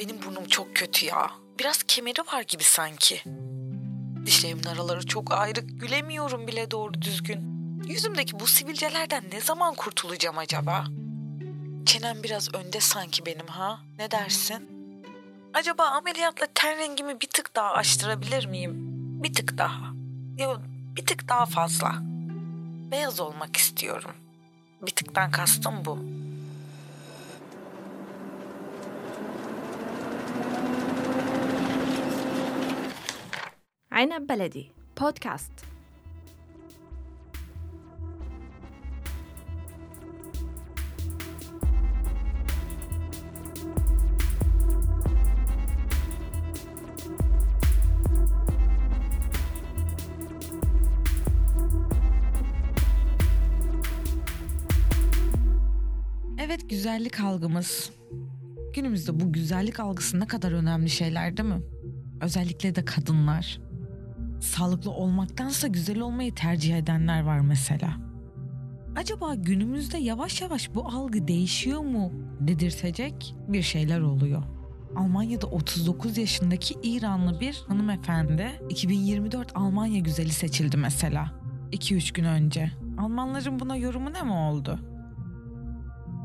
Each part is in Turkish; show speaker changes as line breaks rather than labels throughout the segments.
Benim burnum çok kötü ya. Biraz kemeri var gibi sanki. Dişlerimin araları çok ayrı. Gülemiyorum bile doğru düzgün. Yüzümdeki bu sivilcelerden ne zaman kurtulacağım acaba? Çenem biraz önde sanki benim ha? Ne dersin? Acaba ameliyatla ten rengimi bir tık daha açtırabilir miyim? Bir tık daha. Yok bir tık daha fazla. Beyaz olmak istiyorum. Bir tıktan kastım bu.
عنب بلدي بودكاست
Evet güzellik algımız. Günümüzde bu güzellik algısı ne kadar önemli şeyler değil mi? Özellikle de kadınlar. Sağlıklı olmaktansa güzel olmayı tercih edenler var mesela. Acaba günümüzde yavaş yavaş bu algı değişiyor mu dedirtecek bir şeyler oluyor. Almanya'da 39 yaşındaki İranlı bir hanımefendi 2024 Almanya güzeli seçildi mesela. 2-3 gün önce. Almanların buna yorumu ne mi oldu?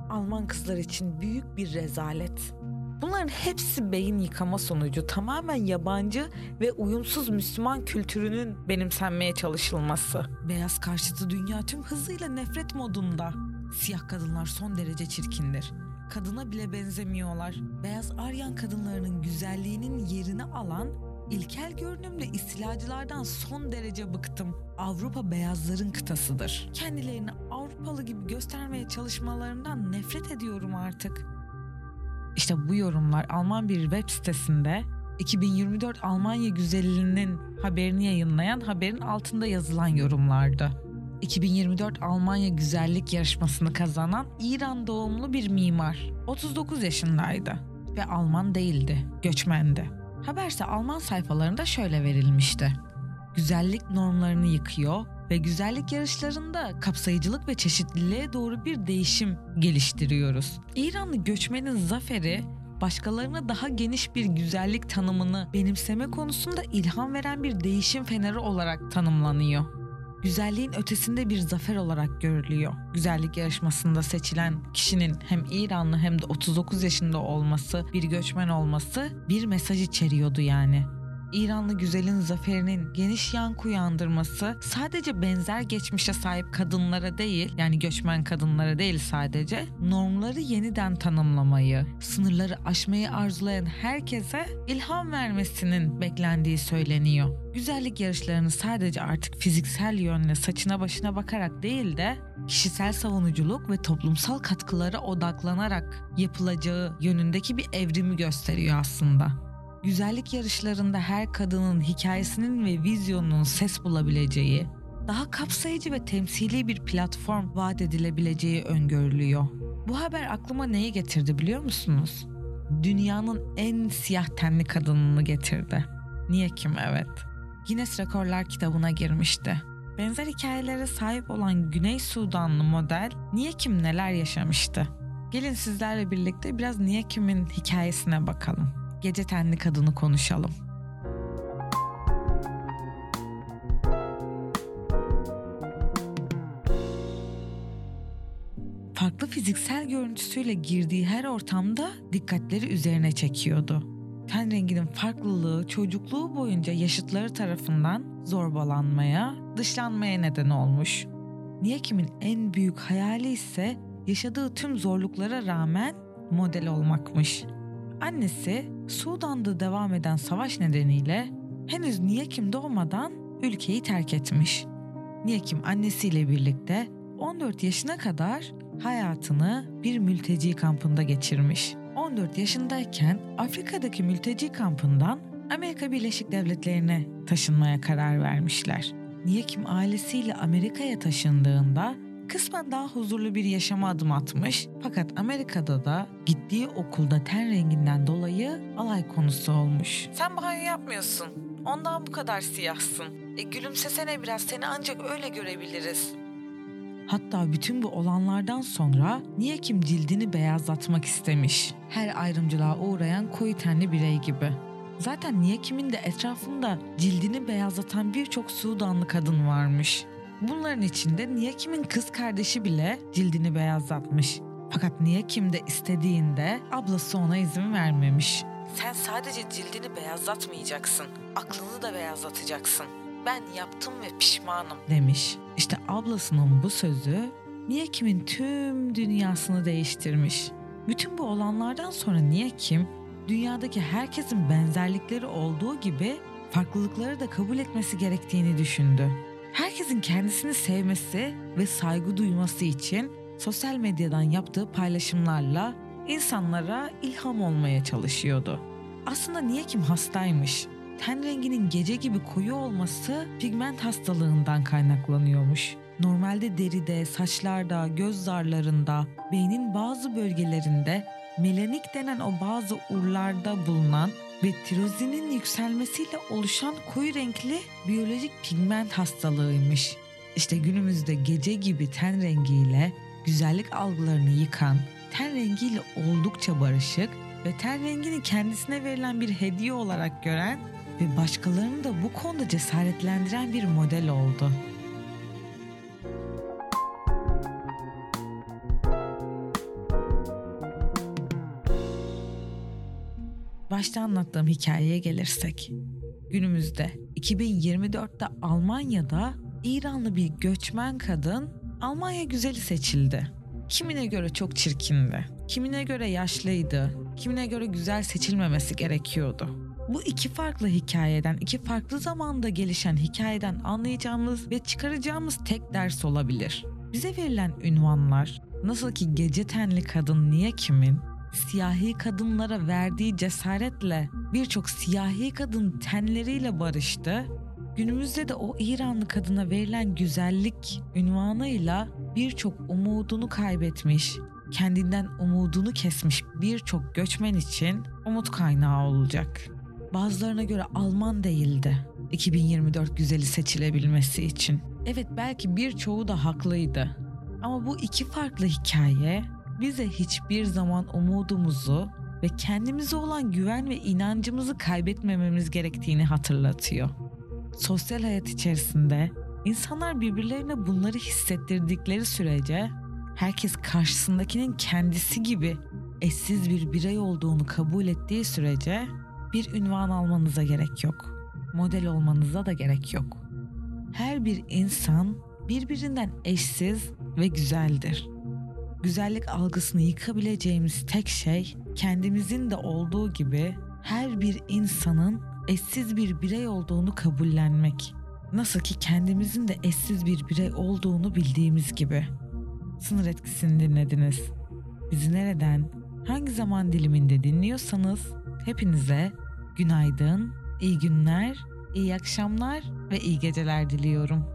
Alman kızlar için büyük bir rezalet. Bunların hepsi beyin yıkama sonucu tamamen yabancı ve uyumsuz Müslüman kültürünün benimsenmeye çalışılması. Beyaz karşıtı dünya tüm hızıyla nefret modunda. Siyah kadınlar son derece çirkindir. Kadına bile benzemiyorlar. Beyaz Aryan kadınlarının güzelliğinin yerini alan ilkel görünümlü istilacılardan son derece bıktım. Avrupa beyazların kıtasıdır. Kendilerini Avrupalı gibi göstermeye çalışmalarından nefret ediyorum artık. İşte bu yorumlar Alman bir web sitesinde 2024 Almanya güzelliğinin haberini yayınlayan haberin altında yazılan yorumlardı. 2024 Almanya güzellik yarışmasını kazanan İran doğumlu bir mimar. 39 yaşındaydı ve Alman değildi, göçmendi. Haberse Alman sayfalarında şöyle verilmişti. Güzellik normlarını yıkıyor ve güzellik yarışlarında kapsayıcılık ve çeşitliliğe doğru bir değişim geliştiriyoruz. İranlı göçmenin zaferi başkalarına daha geniş bir güzellik tanımını benimseme konusunda ilham veren bir değişim feneri olarak tanımlanıyor. Güzelliğin ötesinde bir zafer olarak görülüyor. Güzellik yarışmasında seçilen kişinin hem İranlı hem de 39 yaşında olması, bir göçmen olması bir mesaj içeriyordu yani. İranlı güzelin zaferinin geniş yankı uyandırması sadece benzer geçmişe sahip kadınlara değil yani göçmen kadınlara değil sadece normları yeniden tanımlamayı, sınırları aşmayı arzulayan herkese ilham vermesinin beklendiği söyleniyor. Güzellik yarışlarını sadece artık fiziksel yönle saçına başına bakarak değil de kişisel savunuculuk ve toplumsal katkılara odaklanarak yapılacağı yönündeki bir evrimi gösteriyor aslında güzellik yarışlarında her kadının hikayesinin ve vizyonunun ses bulabileceği, daha kapsayıcı ve temsili bir platform vaat edilebileceği öngörülüyor. Bu haber aklıma neyi getirdi biliyor musunuz? Dünyanın en siyah tenli kadınını getirdi. Niye kim evet. Guinness Rekorlar kitabına girmişti. Benzer hikayelere sahip olan Güney Sudanlı model Niye kim neler yaşamıştı? Gelin sizlerle birlikte biraz Niye kimin hikayesine bakalım gece tenli kadını konuşalım. Farklı fiziksel görüntüsüyle girdiği her ortamda dikkatleri üzerine çekiyordu. Ten renginin farklılığı çocukluğu boyunca yaşıtları tarafından zorbalanmaya, dışlanmaya neden olmuş. Niyekim'in en büyük hayali ise yaşadığı tüm zorluklara rağmen model olmakmış. Annesi Sudan'da devam eden savaş nedeniyle henüz Niyekim doğmadan ülkeyi terk etmiş. Niyekim annesiyle birlikte 14 yaşına kadar hayatını bir mülteci kampında geçirmiş. 14 yaşındayken Afrika'daki mülteci kampından Amerika Birleşik Devletleri'ne taşınmaya karar vermişler. Niyekim ailesiyle Amerika'ya taşındığında kısmen daha huzurlu bir yaşama adım atmış fakat Amerika'da da gittiği okulda ten renginden dolayı alay konusu olmuş. Sen banyo yapmıyorsun. Ondan bu kadar siyahsın. E gülümsesene biraz seni ancak öyle görebiliriz. Hatta bütün bu olanlardan sonra niye kim cildini beyazlatmak istemiş. Her ayrımcılığa uğrayan koyu tenli birey gibi. Zaten niye kimin de etrafında cildini beyazlatan birçok Sudanlı kadın varmış. Bunların içinde niye kimin kız kardeşi bile cildini beyazlatmış. Fakat niye kim de istediğinde ablası ona izin vermemiş. Sen sadece cildini beyazlatmayacaksın, aklını da beyazlatacaksın. Ben yaptım ve pişmanım demiş. İşte ablasının bu sözü niye kimin tüm dünyasını değiştirmiş. Bütün bu olanlardan sonra niye kim dünyadaki herkesin benzerlikleri olduğu gibi farklılıkları da kabul etmesi gerektiğini düşündü. Herkesin kendisini sevmesi ve saygı duyması için sosyal medyadan yaptığı paylaşımlarla insanlara ilham olmaya çalışıyordu. Aslında niye kim hastaymış? Ten renginin gece gibi koyu olması pigment hastalığından kaynaklanıyormuş. Normalde deride, saçlarda, göz zarlarında, beynin bazı bölgelerinde melanik denen o bazı urlarda bulunan ve tirozinin yükselmesiyle oluşan koyu renkli biyolojik pigment hastalığıymış. İşte günümüzde gece gibi ten rengiyle güzellik algılarını yıkan, ten rengiyle oldukça barışık ve ten rengini kendisine verilen bir hediye olarak gören ve başkalarını da bu konuda cesaretlendiren bir model oldu. Başta anlattığım hikayeye gelirsek. Günümüzde 2024'te Almanya'da İranlı bir göçmen kadın Almanya güzeli seçildi. Kimine göre çok çirkindi, kimine göre yaşlıydı, kimine göre güzel seçilmemesi gerekiyordu. Bu iki farklı hikayeden, iki farklı zamanda gelişen hikayeden anlayacağımız ve çıkaracağımız tek ders olabilir. Bize verilen ünvanlar, nasıl ki gece tenli kadın niye kimin, siyahi kadınlara verdiği cesaretle birçok siyahi kadın tenleriyle barıştı. Günümüzde de o İranlı kadına verilen güzellik ünvanıyla birçok umudunu kaybetmiş, kendinden umudunu kesmiş birçok göçmen için umut kaynağı olacak. Bazılarına göre Alman değildi 2024 güzeli seçilebilmesi için. Evet belki birçoğu da haklıydı. Ama bu iki farklı hikaye bize hiçbir zaman umudumuzu ve kendimize olan güven ve inancımızı kaybetmememiz gerektiğini hatırlatıyor. Sosyal hayat içerisinde insanlar birbirlerine bunları hissettirdikleri sürece herkes karşısındakinin kendisi gibi eşsiz bir birey olduğunu kabul ettiği sürece bir ünvan almanıza gerek yok. Model olmanıza da gerek yok. Her bir insan birbirinden eşsiz ve güzeldir. Güzellik algısını yıkabileceğimiz tek şey kendimizin de olduğu gibi her bir insanın eşsiz bir birey olduğunu kabullenmek. Nasıl ki kendimizin de eşsiz bir birey olduğunu bildiğimiz gibi. Sınır etkisini dinlediniz. Bizi nereden, hangi zaman diliminde dinliyorsanız hepinize günaydın, iyi günler, iyi akşamlar ve iyi geceler diliyorum.